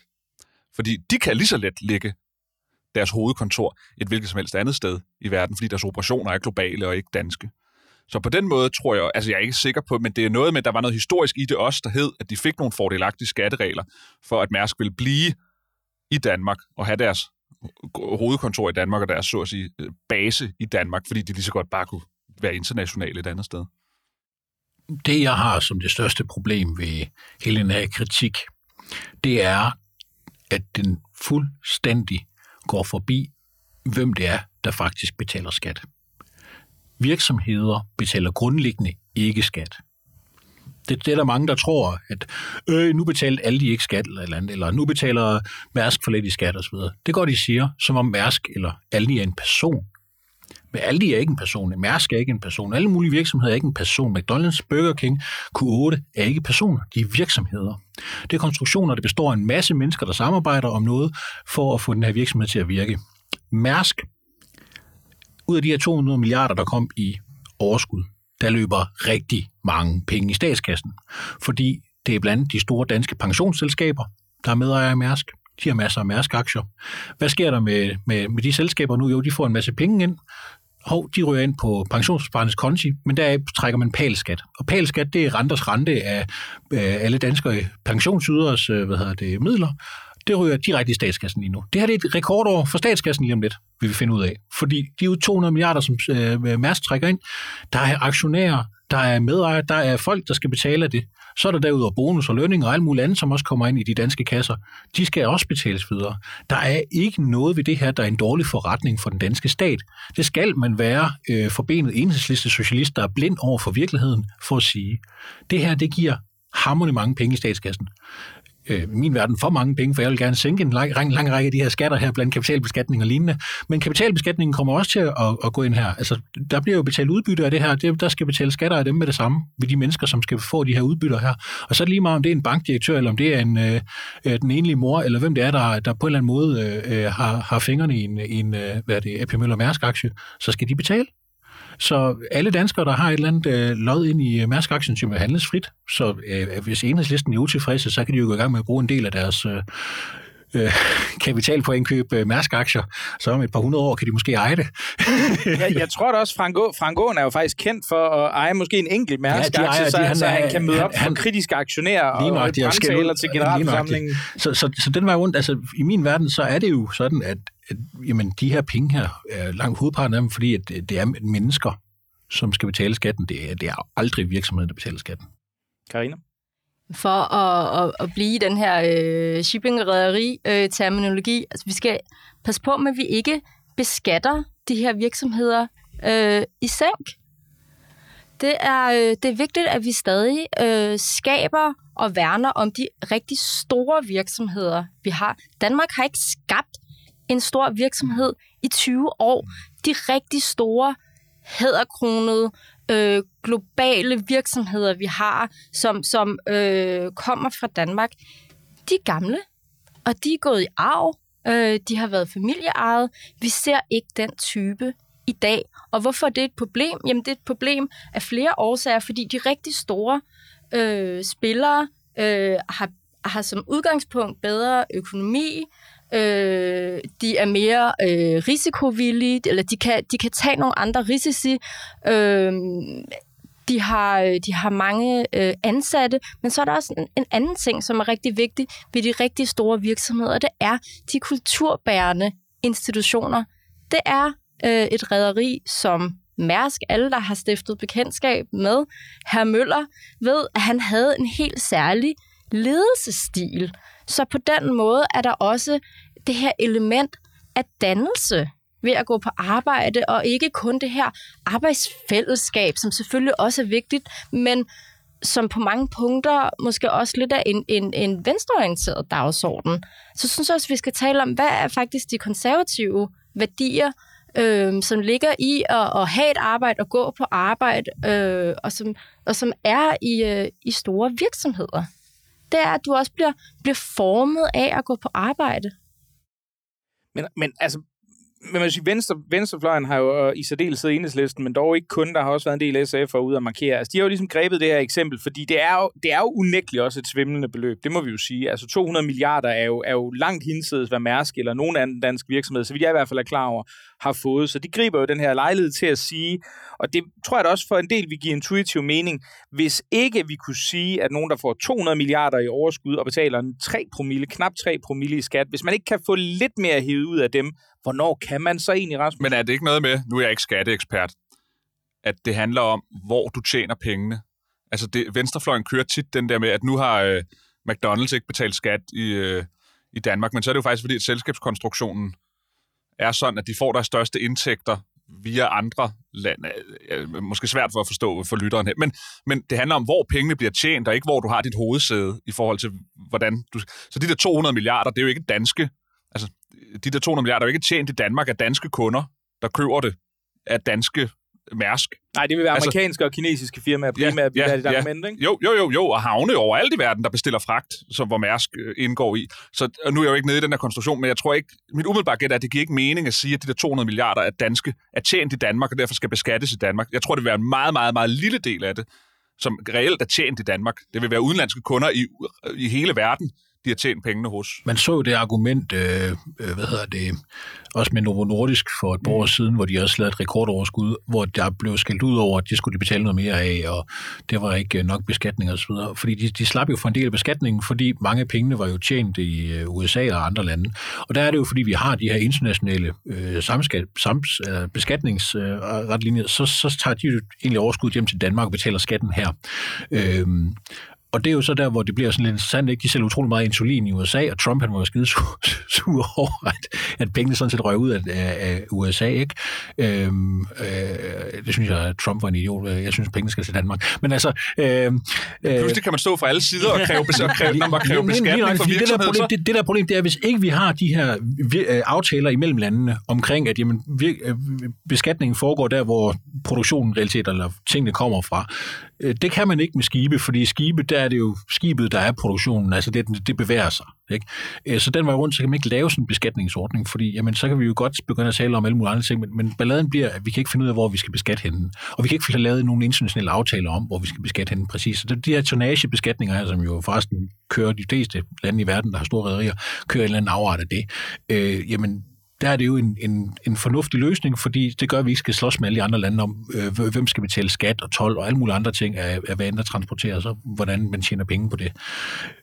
Fordi de kan lige så let ligge deres hovedkontor et hvilket som helst andet sted i verden, fordi deres operationer er globale og ikke danske. Så på den måde tror jeg, altså jeg er ikke sikker på, men det er noget med, at der var noget historisk i det også, der hed, at de fik nogle fordelagtige skatteregler, for at Mærsk ville blive i Danmark og have deres hovedkontor i Danmark og deres, så at sige, base i Danmark, fordi de lige så godt bare kunne være internationale et andet sted. Det, jeg har som det største problem ved hele den her kritik, det er, at den fuldstændig går forbi, hvem det er, der faktisk betaler skat. Virksomheder betaler grundlæggende ikke skat. Det, det er der mange, der tror, at øh, nu betaler alle de ikke skat, eller, andet, eller nu betaler Mærsk for lidt i skat osv. Det går de siger, som om Mærsk eller Aldi er en person. Men Aldi er ikke en person, Mærsk er ikke en person, alle mulige virksomheder er ikke en person. McDonald's, Burger King, Q8 er ikke personer, de er virksomheder. Det er konstruktioner, der består af en masse mennesker, der samarbejder om noget for at få den her virksomhed til at virke. Mærsk, ud af de her 200 milliarder, der kom i overskud, der løber rigtig mange penge i statskassen, fordi det er blandt de store danske pensionsselskaber, der er medejere af Mærsk. De har masser af Mærsk-aktier. Hvad sker der med, med, med de selskaber nu? Jo, de får en masse penge ind, hov, de ryger ind på pensionsopsparernes konti, men der trækker man palskat. Og palskat, det er renters rente af, af alle danske pensionsyderes øh, hvad hedder det, midler. Det ryger direkte i statskassen lige nu. Det her det er et rekordår for statskassen lige om lidt, vil vi finde ud af. Fordi de er jo 200 milliarder, som øh, Mærsk trækker ind. Der er aktionærer, der er medejere, der er folk, der skal betale det. Så er der derudover bonus og lønning og alt muligt andet, som også kommer ind i de danske kasser. De skal også betales videre. Der er ikke noget ved det her, der er en dårlig forretning for den danske stat. Det skal man være øh, forbenet enhedsliste socialist, der er blind over for virkeligheden, for at sige. Det her, det giver hammerne mange penge i statskassen øh, min verden for mange penge, for jeg vil gerne sænke en lang, lang, lang række af de her skatter her, blandt kapitalbeskatning og lignende. Men kapitalbeskatningen kommer også til at, at gå ind her. Altså, der bliver jo betalt udbytte af det her. Det, der skal betale skatter af dem med det samme, ved de mennesker, som skal få de her udbytter her. Og så er det lige meget, om det er en bankdirektør, eller om det er en, øh, øh den enlige mor, eller hvem det er, der, der på en eller anden måde øh, øh har, har fingrene i en, en øh, hvad er det, AP Møller Mærsk-aktie, så skal de betale. Så alle danskere, der har et eller andet øh, lod ind i øh, Mærsk-aktien, som handles frit, så øh, hvis enhedslisten er utilfredse, så kan de jo gå i gang med at bruge en del af deres øh, øh, kapital på indkøb øh, Mærsk-aktier, så om et par hundrede år kan de måske eje det. jeg, jeg tror da også, Frank, Frank Aaen er jo faktisk kendt for at eje måske en enkelt Mærsk-aktie, ja, ejer, så, de, han, så han kan møde op han, for kritiske aktionærer og brandtaler til generalforsamlingen. Så, så, så den var rundt, altså i min verden, så er det jo sådan, at, at jamen, de her penge her er langt hovedparten af dem, fordi at det er mennesker, som skal betale skatten. Det er, det er aldrig virksomheden, der betaler skatten. Karina? for at, at, at blive den her øh, shipping-rederi-terminologi. Øh, altså, vi skal passe på, at vi ikke beskatter de her virksomheder øh, i sænk. Det er, øh, det er vigtigt, at vi stadig øh, skaber og værner om de rigtig store virksomheder, vi har. Danmark har ikke skabt en stor virksomhed i 20 år. De rigtig store, hæderkronede, øh, globale virksomheder, vi har, som, som øh, kommer fra Danmark, de er gamle, og de er gået i arv. Øh, de har været familieejet. Vi ser ikke den type i dag. Og hvorfor er det et problem? Jamen, det er et problem af flere årsager, fordi de rigtig store øh, spillere øh, har, har som udgangspunkt bedre økonomi, øh, de er mere øh, risikovillige, eller de kan, de kan tage nogle andre risici. Øh, de har, øh, de har mange øh, ansatte, men så er der også en, en anden ting, som er rigtig vigtig ved de rigtig store virksomheder, og det er de kulturbærende institutioner. Det er øh, et rederi som Mærsk, alle der har stiftet bekendtskab med herr Møller, ved, at han havde en helt særlig ledelsesstil. Så på den måde er der også det her element af dannelse ved at gå på arbejde, og ikke kun det her arbejdsfællesskab, som selvfølgelig også er vigtigt, men som på mange punkter måske også lidt af en, en, en venstreorienteret dagsorden. Så synes jeg også, at vi skal tale om, hvad er faktisk de konservative værdier, øh, som ligger i at, at have et arbejde og gå på arbejde, øh, og, som, og som er i, øh, i store virksomheder det er, at du også bliver, bliver formet af at gå på arbejde. Men, men altså, men man siger, venstre, venstrefløjen har jo øh, i særdeleshed enhedslisten, men dog ikke kun, der har også været en del SF'er ude at markere. Altså, de har jo ligesom grebet det her eksempel, fordi det er jo, det er jo unægteligt også et svimlende beløb, det må vi jo sige. Altså 200 milliarder er jo, er jo langt hinsides, hvad Mærsk eller nogen anden dansk virksomhed, så vidt jeg i hvert fald er klar over, har fået. Så de griber jo den her lejlighed til at sige, og det tror jeg da også for en del vi giver intuitiv mening, hvis ikke vi kunne sige, at nogen, der får 200 milliarder i overskud og betaler en 3 promille, knap 3 promille i skat, hvis man ikke kan få lidt mere hævet ud af dem, hvornår kan man så egentlig, Rasmus? Men er det ikke noget med, nu er jeg ikke skatteekspert, at det handler om, hvor du tjener pengene? Altså, det, venstrefløjen kører tit den der med, at nu har øh, McDonald's ikke betalt skat i, øh, i Danmark, men så er det jo faktisk fordi, at selskabskonstruktionen er sådan, at de får deres største indtægter via andre lande. Måske svært for at forstå for lytteren her. Men, men det handler om, hvor pengene bliver tjent, og ikke hvor du har dit hovedsæde i forhold til, hvordan du... Så de der 200 milliarder, det er jo ikke danske... De der 200 milliarder er jo ikke tjent i Danmark af danske kunder, der køber det af danske Mærsk. Nej, det vil være altså, amerikanske og kinesiske firmaer primært, ja, ja, det ja. argument, ikke? Jo, jo, jo, jo, og havne overalt i verden, der bestiller fragt, som hvor Mærsk øh, indgår i. Så nu er jeg jo ikke nede i den her konstruktion, men jeg tror ikke, mit umiddelbare gæt er, at det giver ikke mening at sige, at de der 200 milliarder er danske, er tjent i Danmark, og derfor skal beskattes i Danmark. Jeg tror, det vil være en meget, meget, meget lille del af det, som reelt er tjent i Danmark. Det vil være udenlandske kunder i, i hele verden, de har tjent pengene hos. Man så jo det argument, øh, øh, hvad hedder det, også med Novo Nordisk for et par år siden, hvor de også lavede et rekordoverskud, hvor der blev skældt ud over, at de skulle de betale noget mere af, og det var ikke nok beskatning osv. Fordi de, de slap jo for en del af beskatningen, fordi mange af pengene var jo tjent i øh, USA og andre lande. Og der er det jo, fordi vi har de her internationale øh, samskat, sams, øh, beskatningsretlinjer, øh, så, så tager de jo egentlig overskud hjem til Danmark og betaler skatten her. Øh, og det er jo så der, hvor det bliver sådan lidt interessant, ikke? De sælger utrolig meget insulin i USA, og Trump han var skide sur, sur over, at, at pengene sådan set røg ud af, af, USA, ikke? Øhm, øh, det synes jeg, at Trump var en idiot. Jeg synes, at pengene skal til Danmark. Men altså... Øhm, øh, Pludselig kan man stå fra alle sider og kræve, og kræve, når man kræver beskatning for det der, problem, det, det der problem, det er, hvis ikke vi har de her øh, aftaler imellem landene omkring, at jamen, øh, beskatningen foregår der, hvor produktionen realitet eller tingene kommer fra, Øh, det kan man ikke med skibe, fordi skibe, der er det jo skibet, der er produktionen, altså det, det bevæger sig. Ikke? Øh, så den var rundt, så kan man ikke lave sådan en beskatningsordning, fordi jamen, så kan vi jo godt begynde at tale om alle mulige andre ting, men, men balladen bliver, at vi kan ikke finde ud af, hvor vi skal beskatte hende. Og vi kan ikke få lavet nogle internationale aftaler om, hvor vi skal beskatte hende præcis. Så det, de her tonagebeskatninger her, som jo forresten kører de fleste lande i verden, der har store rædderier, kører en eller anden afart af det. Øh, jamen, der er det jo en, en, en fornuftig løsning, fordi det gør, at vi ikke skal slås med alle de andre lande om, øh, hvem skal betale skat og tolv og alle mulige andre ting af, af hvad end der transporteres, og hvordan man tjener penge på det.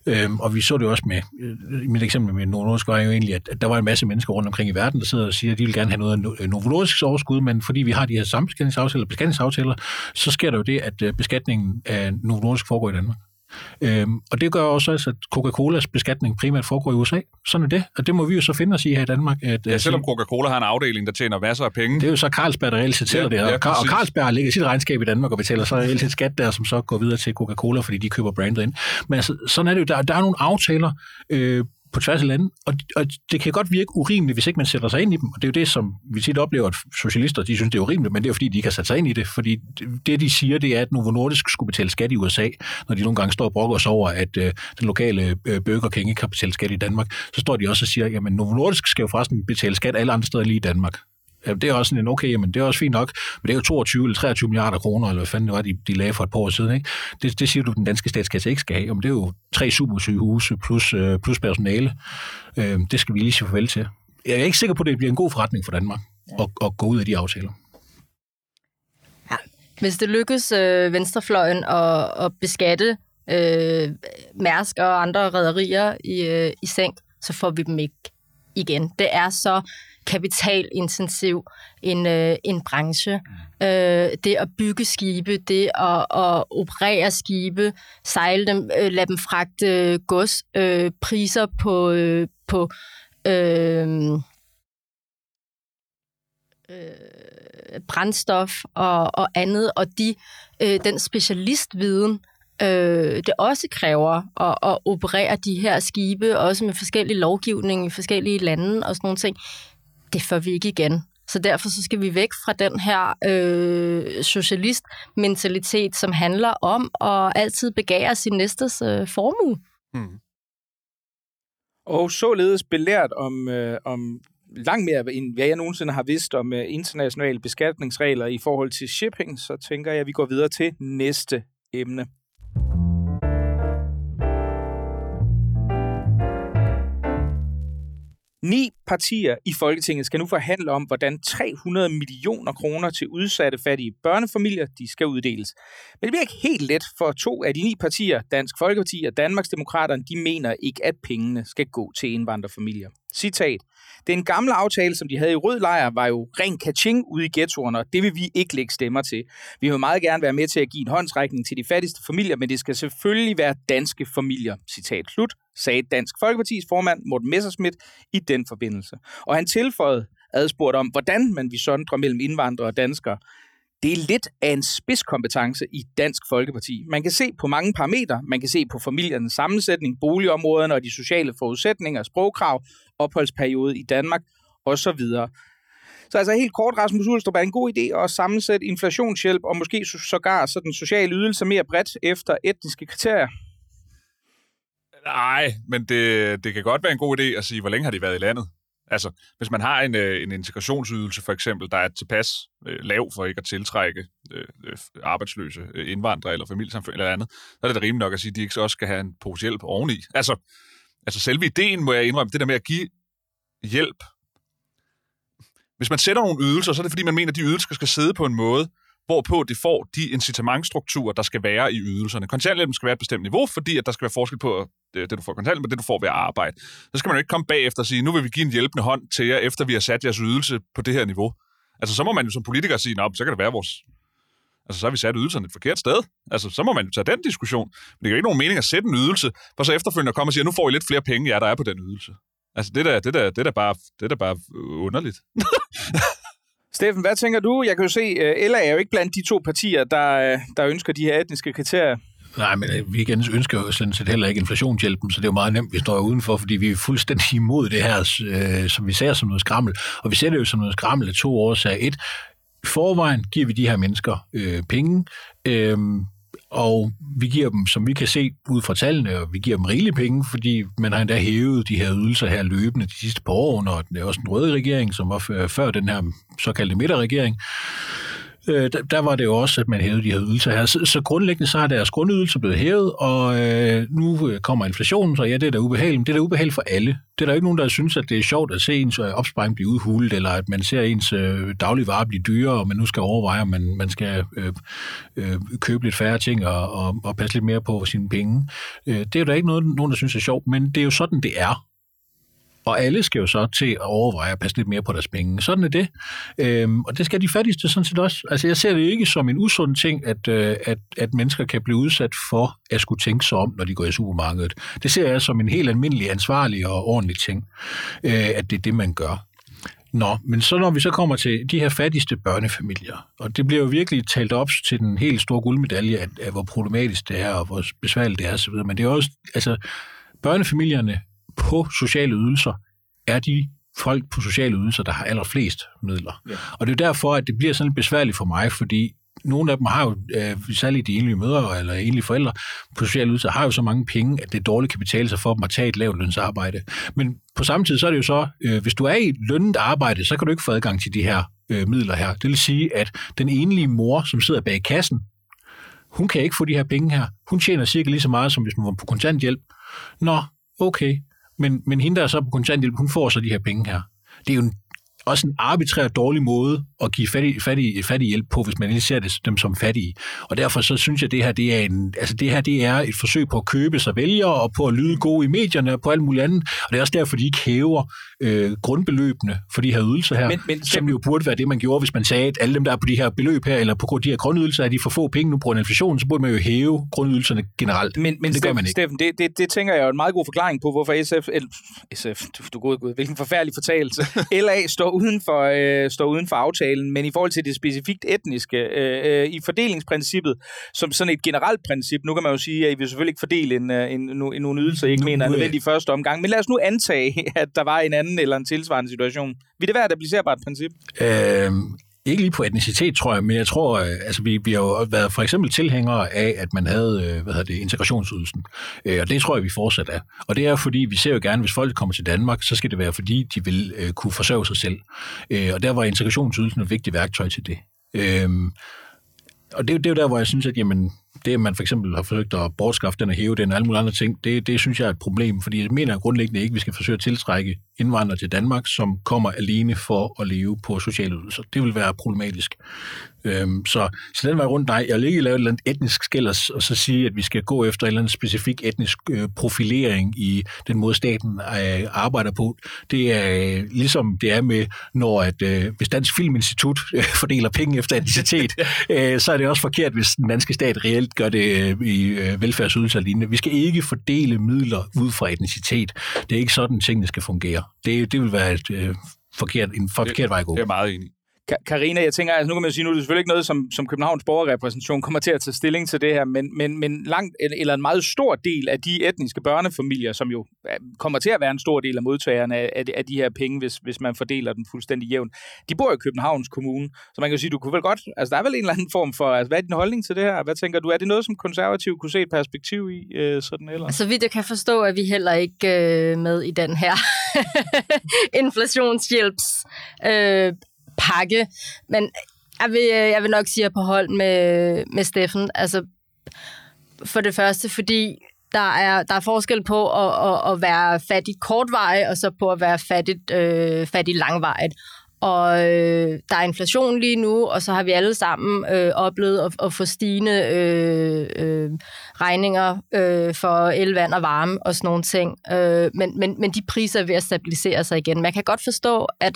Øhm, og vi så det også med, øh, mit eksempel med Novo Nordisk var jo egentlig, at, at der var en masse mennesker rundt omkring i verden, der sidder og siger, at de vil gerne have noget af øh, Novo Nordisk overskud, men fordi vi har de her sambeskatningsaftaler, beskatningsaftaler, så sker der jo det, at øh, beskatningen af Novo Nordisk foregår i Danmark. Øhm, og det gør også, at Coca-Colas beskatning primært foregår i USA. Sådan er det, og det må vi jo så finde os i her i Danmark. At, ja, selvom Coca-Cola har en afdeling, der tjener masser af penge. Det er jo så Carlsberg, der reelt set ja, det her. Ja, og Carlsberg lægger sit regnskab i Danmark og betaler så reelt set skat der, som så går videre til Coca-Cola, fordi de køber brandet ind. Men altså, sådan er det jo. Der, der er nogle aftaler øh, på tværs af lande, og, og det kan godt virke urimeligt, hvis ikke man sætter sig ind i dem, og det er jo det, som vi tit oplever, at socialister, de synes, det er urimeligt, men det er jo fordi, de ikke har sat sig ind i det, fordi det, de siger, det er, at Novo Nordisk skulle betale skat i USA, når de nogle gange står og brokker sig over, at øh, den lokale øh, Burger King ikke har betalt skat i Danmark, så står de også og siger, jamen Novo Nordisk skal jo forresten betale skat alle andre steder lige i Danmark. Det er også sådan en, okay, men det er også fint nok, men det er jo 22 eller 23 milliarder kroner, eller hvad fanden det var, de, de lagde for et par år siden. Ikke? Det, det siger du, den danske statskasse ikke skal have. Jamen, det er jo tre supersygehuse plus, øh, plus personale. Øh, det skal vi lige sige farvel til. Jeg er ikke sikker på, at det bliver en god forretning for Danmark ja. at, at gå ud af de aftaler. Ja. Hvis det lykkes øh, venstrefløjen at, at beskatte øh, Mærsk og andre rædderier i, øh, i sænk, så får vi dem ikke igen. Det er så kapitalintensiv en, øh, en branche. Mm. Øh, det at bygge skibe, det at, at operere skibe, sejle dem, øh, lade dem fragte gods, øh, priser på, øh, på øh, øh, brændstof og, og andet, og de, øh, den specialistviden, øh, det også kræver at, at operere de her skibe, også med forskellige lovgivning i forskellige lande og sådan nogle ting det får vi ikke igen. Så derfor så skal vi væk fra den her øh, socialist-mentalitet, som handler om at altid begære sin næstes øh, formue. Hmm. Og således belært om, øh, om langt mere, end hvad jeg nogensinde har vidst om øh, internationale beskatningsregler i forhold til shipping, så tænker jeg, at vi går videre til næste emne. Ni partier i Folketinget skal nu forhandle om, hvordan 300 millioner kroner til udsatte fattige børnefamilier de skal uddeles. Men det bliver ikke helt let, for to af de ni partier, Dansk Folkeparti og Danmarksdemokraterne, de mener ikke, at pengene skal gå til indvandrerfamilier. Citat. Den gamle aftale, som de havde i rød lejr, var jo ren kaching ude i ghettoerne, og det vil vi ikke lægge stemmer til. Vi vil meget gerne være med til at give en håndsrækning til de fattigste familier, men det skal selvfølgelig være danske familier. Citat slut, sagde Dansk Folkepartis formand Morten Messerschmidt i den forbindelse. Og han tilføjede adspurgt om, hvordan man vi sondre mellem indvandrere og danskere. Det er lidt af en spidskompetence i Dansk Folkeparti. Man kan se på mange parametre. Man kan se på familiernes sammensætning, boligområderne og de sociale forudsætninger, sprogkrav, opholdsperiode i Danmark osv. Så altså helt kort, Rasmus Ulstrup, er en god idé at sammensætte inflationshjælp og måske sågar så den sociale ydelse mere bredt efter etniske kriterier? Nej, men det, det kan godt være en god idé at sige, hvor længe har de været i landet? Altså, hvis man har en, øh, en integrationsydelse for eksempel, der er tilpas øh, lav for ikke at tiltrække øh, øh, arbejdsløse øh, indvandrere eller familiesamfund eller andet, så er det da rimeligt nok at sige, at de ikke også skal have en pose hjælp oveni. Altså, altså selve ideen, må jeg indrømme, det der med at give hjælp. Hvis man sætter nogle ydelser, så er det fordi, man mener, at de ydelser skal sidde på en måde, hvorpå det får de incitamentstrukturer, der skal være i ydelserne. Kontanthjælpen skal være et bestemt niveau, fordi at der skal være forskel på øh, det, du får kontanthjælp, og det, du får ved at arbejde. Så skal man jo ikke komme bagefter og sige, nu vil vi give en hjælpende hånd til jer, efter vi har sat jeres ydelse på det her niveau. Altså, så må man jo som politiker sige, så kan det være vores... Altså, så har vi sat ydelserne et forkert sted. Altså, så må man jo tage den diskussion. Men det er jo ikke nogen mening at sætte en ydelse, for så efterfølgende kommer og siger, nu får I lidt flere penge, ja, der er på den ydelse. Altså, det der, det der, det der, bare, det der bare øh, underligt. Steffen, hvad tænker du? Jeg kan jo se, øh, at LA er jo ikke blandt de to partier, der, øh, der ønsker de her etniske kriterier. Nej, men øh, vi igen ønsker jo sådan set heller ikke inflationshjælpen, så det er jo meget nemt, vi står udenfor, fordi vi er fuldstændig imod det her, øh, som vi ser som noget skrammel. Og vi ser det jo som noget skrammel af to årsager. Et, i forvejen giver vi de her mennesker øh, penge, øh, og vi giver dem, som vi kan se ud fra tallene, og vi giver dem rigelige penge, fordi man har endda hævet de her ydelser her løbende de sidste par år under det er også den røde regering, som var før, før den her såkaldte midterregering øh, der, der var det jo også, at man hævede de her ydelser her. Så, så grundlæggende så er deres grundydelse blevet hævet, og øh, nu øh, kommer inflationen, så ja, det er da ubehageligt, men det er da ubehageligt for alle. Det er der ikke nogen, der synes, at det er sjovt at se ens øh, opsparing blive udhulet, eller at man ser ens øh, dagligvarer blive dyrere, og man nu skal overveje, om man, man skal øh, øh, købe lidt færre ting og, og, og passe lidt mere på sine penge. Øh, det er jo da ikke noget, nogen, der synes er sjovt, men det er jo sådan, det er. Og alle skal jo så til at overveje at passe lidt mere på deres penge. Sådan er det. Øhm, og det skal de fattigste sådan set også. Altså jeg ser det ikke som en usund ting, at, øh, at, at mennesker kan blive udsat for at skulle tænke sig om, når de går i supermarkedet. Det ser jeg som en helt almindelig, ansvarlig og ordentlig ting, øh, at det er det, man gør. Nå, men så når vi så kommer til de her fattigste børnefamilier, og det bliver jo virkelig talt op til den helt store guldmedalje, at, at hvor problematisk det er, og hvor besværligt det er osv., men det er også, altså, børnefamilierne på sociale ydelser, er de folk på sociale ydelser, der har allerflest midler. Ja. Og det er derfor, at det bliver sådan lidt besværligt for mig, fordi nogle af dem har jo, øh, særligt de enlige mødre eller enlige forældre på sociale ydelser, har jo så mange penge, at det dårligt kan betale sig for dem at tage et lavt lønsarbejde. Men på samme tid, så er det jo så, øh, hvis du er i et lønnet arbejde, så kan du ikke få adgang til de her øh, midler her. Det vil sige, at den enlige mor, som sidder bag kassen, hun kan ikke få de her penge her. Hun tjener cirka lige så meget, som hvis hun var på kontanthjælp. Nå, okay. Men, men hende, der er så på kontanthjælp, hun får så de her penge her. Det er jo en også en arbitrær dårlig måde at give fattig, fattig, fattig hjælp på, hvis man ikke ser det, dem som fattige. Og derfor så synes jeg, at det her, det er, en, altså det her det er et forsøg på at købe sig vælgere og på at lyde gode i medierne og på alt muligt andet. Og det er også derfor, de ikke hæver øh, grundbeløbene for de her ydelser her, men, men, som jo burde være det, man gjorde, hvis man sagde, at alle dem, der er på de her beløb her, eller på de her grundydelser, at de får få penge nu på en inflation, så burde man jo hæve grundydelserne generelt. Men, men det Steffen, gør man ikke. Steffen, det, det, det tænker jeg er en meget god forklaring på, hvorfor SF, SF du, du god gud, hvilken forfærdelig fortalelse, LA står uden for, øh, står uden for aftalen, men i forhold til det specifikt etniske, øh, øh, i fordelingsprincippet, som sådan et generelt princip, nu kan man jo sige, at I vil selvfølgelig ikke fordele en, øh, en, en, en nogle ydelser, I ikke nu, mener er nødvendigt i første omgang, men lad os nu antage, at der var en anden eller en tilsvarende situation. Vil det være et applicerbart princip? Øhm, Ikke lige på etnicitet, tror jeg, men jeg tror, øh, altså vi, vi har jo været for eksempel tilhængere af, at man havde, øh, hvad hedder det, integrationsydelsen. Øh, og det tror jeg, vi fortsat er. Og det er fordi, vi ser jo gerne, hvis folk kommer til Danmark, så skal det være, fordi de vil øh, kunne forsørge sig selv. Øh, og der var integrationsydelsen et vigtigt værktøj til det. Øh, og det, det er jo der, hvor jeg synes, at jamen, det, at man for eksempel har forsøgt at bortskaffe den og hæve den og alle mulige andre ting, det, det synes jeg er et problem, fordi jeg mener grundlæggende ikke, at vi skal forsøge at tiltrække indvandrere til Danmark, som kommer alene for at leve på sociale ydelser. Det vil være problematisk. Øhm, så, så den vej rundt, nej, jeg vil ikke lave et eller andet etnisk skæld og, og så sige, at vi skal gå efter en eller anden specifik etnisk øh, profilering i den måde, staten øh, arbejder på. Det er øh, ligesom det er med, når at, øh, hvis Dansk Filminstitut øh, fordeler penge efter etnicitet, øh, så er det også forkert, hvis den danske stat reelt gør det øh, i øh, velfærdsydelser lignende. Vi skal ikke fordele midler ud fra etnicitet. Det er ikke sådan, tingene skal fungere. Det, det vil være et øh, forkert, en forkert vej at gå. Det er meget enig Karina, jeg tænker, altså nu kan man sige, nu er det selvfølgelig ikke noget, som, som Københavns borgerrepræsentation kommer til at tage stilling til det her, men, men, men langt, eller en meget stor del af de etniske børnefamilier, som jo kommer til at være en stor del af modtagerne af, af de her penge, hvis, hvis man fordeler den fuldstændig jævnt, de bor i Københavns Kommune. Så man kan jo sige, du kunne vel godt, altså der er vel en eller anden form for, altså hvad er din holdning til det her? Hvad tænker du, er det noget, som konservativ kunne se et perspektiv i, øh, sådan eller? Så altså, vidt jeg kan forstå, at vi heller ikke øh, med i den her inflationshjælps øh, pakke. Men jeg vil, øh, jeg vil nok sige, at på hold med, med Steffen. Altså, for det første, fordi der er, der er forskel på at, at, at være fattig kortvarig, og så på at være fattig, øh, fattig langvarigt. Og øh, der er inflation lige nu, og så har vi alle sammen øh, oplevet at, at få stigende øh, øh, regninger øh, for el, vand og varme og sådan nogle ting. Øh, men, men, men de priser er ved at stabilisere sig igen. Man kan godt forstå, at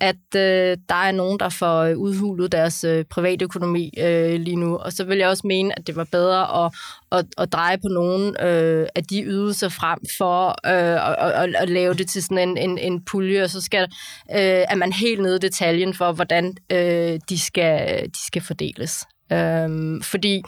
at øh, der er nogen, der får øh, udhulet deres øh, privatøkonomi øh, lige nu. Og så vil jeg også mene, at det var bedre at, at, at dreje på nogle øh, af de ydelser frem for øh, at, at, at lave det til sådan en, en, en pulje, og så skal øh, er man helt nede i detaljen for, hvordan øh, de, skal, de skal fordeles. Øh, fordi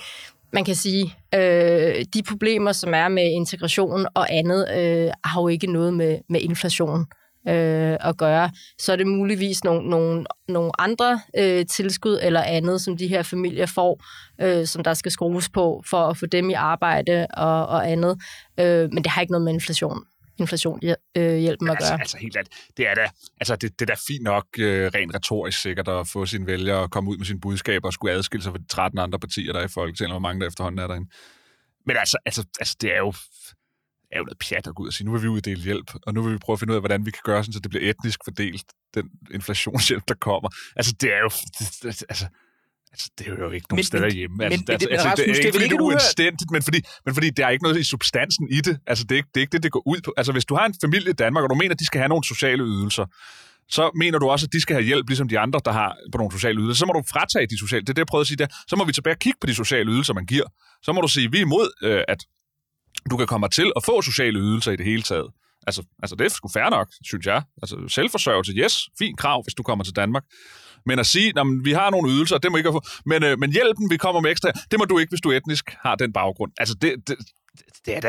man kan sige, øh, de problemer, som er med integration og andet, øh, har jo ikke noget med, med inflation øh, at gøre, så er det muligvis nogle, nogle, nogle andre øh, tilskud eller andet, som de her familier får, øh, som der skal skrues på for at få dem i arbejde og, og andet. Øh, men det har ikke noget med inflation inflation øh, hjælpen at altså, gøre. Altså helt alt. Det er da, altså, det, det er da fint nok øh, rent retorisk sikkert at få sine vælgere at komme ud med sine budskaber og skulle adskille sig fra de 13 andre partier, der er i Folketinget, hvor mange der efterhånden er derinde. Men altså, altså, altså det er jo er jo noget pjat at gå ud og sige, nu vil vi uddele hjælp, og nu vil vi prøve at finde ud af, hvordan vi kan gøre sådan, så det bliver etnisk fordelt, den inflationshjælp, der kommer. Altså, det er jo... Det, altså, Altså, det er jo ikke nogen men, steder hjemme. Altså, men, altså, det, altså, Rasmus, det er ikke, fordi det er uanstændigt, men fordi, men fordi der er ikke noget i substansen i det. Altså, det er, ikke, det er ikke det, det går ud på. Altså, hvis du har en familie i Danmark, og du mener, at de skal have nogle sociale ydelser, så mener du også, at de skal have hjælp, ligesom de andre, der har på nogle sociale ydelser. Så må du fratage de sociale. Det er det, jeg prøvede at sige der. Så må vi tilbage og kigge på de sociale ydelser, man giver. Så må du sige, at vi er imod, øh, at du kan komme til at få sociale ydelser i det hele taget. Altså, altså det er sgu fair nok, synes jeg. Altså selvforsørgelse, yes, fint krav, hvis du kommer til Danmark. Men at sige, at vi har nogle ydelser, det må ikke få, men, øh, men hjælpen, vi kommer med ekstra, det må du ikke, hvis du etnisk har den baggrund. Altså, det, det, det er da,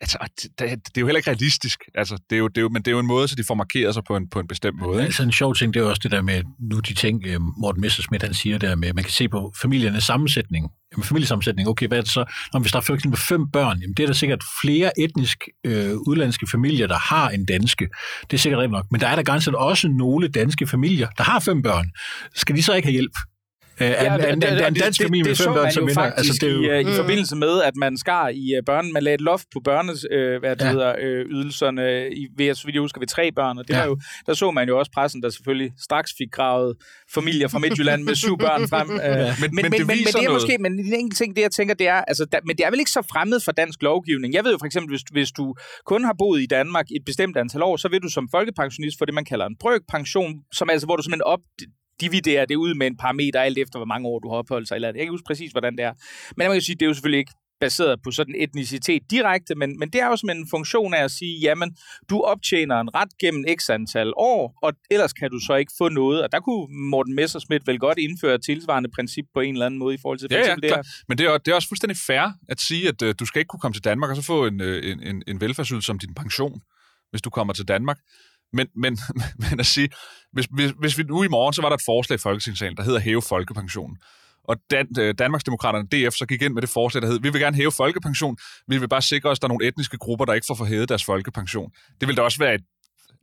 altså, det, det, er jo heller ikke realistisk. Altså, det er jo, det er jo, men det er jo en måde, så de får markeret sig på en, på en bestemt måde. Ikke? Altså en sjov ting, det er også det der med, nu de ting, øh, Morten Messersmith han siger der med, man kan se på familiernes sammensætning. Jamen, familiesammensætning, okay, hvad er det så? Når hvis der er for eksempel fem børn, jamen, det er der sikkert flere etnisk øh, udlandske familier, der har en danske. Det er sikkert nok. Men der er der ganske også nogle danske familier, der har fem børn. Skal de så ikke have hjælp? Ja, en, dansk familie med fem børn, som minder. Altså, det er jo... i, i mm. forbindelse med, at man skar i uh, børn, man lagde et loft på børnes, øh, hvad det ja. hedder, øh, ydelserne, i, ved, så vidt jeg husker, ved tre børn, og det ja. jo, der så man jo også pressen, der selvfølgelig straks fik gravet familier fra Midtjylland med syv børn frem. Øh. Ja. Men, men, men, det men, men, det er måske, men en enkelt ting, det jeg tænker, det er, altså, der, men det er vel ikke så fremmed for dansk lovgivning. Jeg ved jo for eksempel, hvis, hvis du kun har boet i Danmark et bestemt antal år, så vil du som folkepensionist få det, man kalder en brøkpension, som altså, hvor du simpelthen op, dividere det ud med en parameter, alt efter hvor mange år du har opholdt sig. Eller, jeg kan ikke huske præcis, hvordan det er. Men jeg kan sige, det er jo selvfølgelig ikke baseret på sådan etnicitet direkte, men, men det er jo som en funktion af at sige, jamen, du optjener en ret gennem x antal år, og ellers kan du så ikke få noget. Og der kunne Morten Messersmith vel godt indføre et tilsvarende princip på en eller anden måde i forhold til ja, ja, det her. Men det er, det er også fuldstændig fair at sige, at uh, du skal ikke kunne komme til Danmark og så få en, øh, en, en, en velfærdsydelse som din pension, hvis du kommer til Danmark. Men, men, men at sige, hvis, hvis, hvis vi nu i morgen, så var der et forslag i Folketingssalen, der hedder hæve folkepensionen. Og Dan, øh, Danmarksdemokraterne, DF, så gik ind med det forslag, der hed, vi vil gerne hæve folkepension, vi vil bare sikre os, at der er nogle etniske grupper, der ikke får forhævet deres folkepension. Det vil da også være et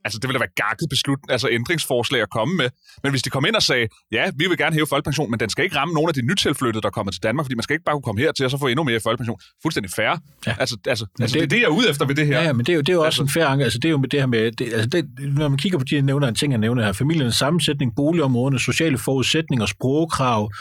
altså det ville da være gakket beslut, altså ændringsforslag at komme med. Men hvis de kom ind og sagde, ja, vi vil gerne hæve folkepension, men den skal ikke ramme nogen af de nytilflyttede, der kommer til Danmark, fordi man skal ikke bare kunne komme hertil og så få endnu mere folkepension. Fuldstændig fair. Ja. Altså, altså, altså det, det, er det, jeg er ude efter ved det her. Ja, ja men det er jo, det er jo også altså, en fair anke. Altså det er jo med det her med, det, altså det, når man kigger på de nævner en ting, jeg nævner her, familiens sammensætning, boligområderne, sociale forudsætninger, sprogkrav,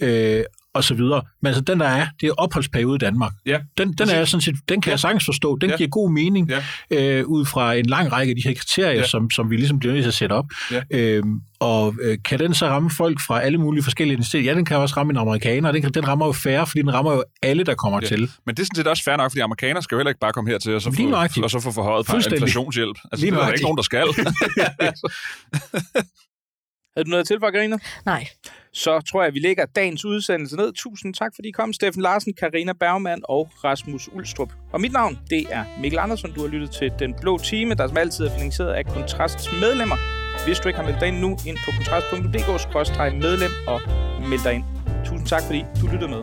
øh, og så videre. Men altså, den der er, det er opholdsperiode i Danmark. Ja, den, den, er sådan set, den kan ja. jeg sagtens forstå. Den ja. giver god mening ja. øh, ud fra en lang række af de her kriterier, ja. som, som vi ligesom bliver nødt til at sætte op. Ja. Øhm, og øh, kan den så ramme folk fra alle mulige forskellige identiteter? Ja, den kan også ramme en amerikaner, den, kan, den rammer jo færre, fordi den rammer jo alle, der kommer ja. til. Men det er sådan set også fair nok, fordi amerikanere skal jo heller ikke bare komme hertil og så få, og så få forhøjet inflationshjælp. Altså, Lige det er der ikke nogen, der skal. Havde du noget til for, Karina? Nej. Så tror jeg, vi lægger dagens udsendelse ned. Tusind tak, fordi I kom. Steffen Larsen, Karina Bergmann og Rasmus Ulstrup. Og mit navn, det er Mikkel Andersen. Du har lyttet til Den Blå Time, der som altid er finansieret af Kontrasts medlemmer. Hvis du ikke har meldt dig ind nu, ind på kontrast.dk-medlem og meld dig ind. Tusind tak, fordi du lyttede med.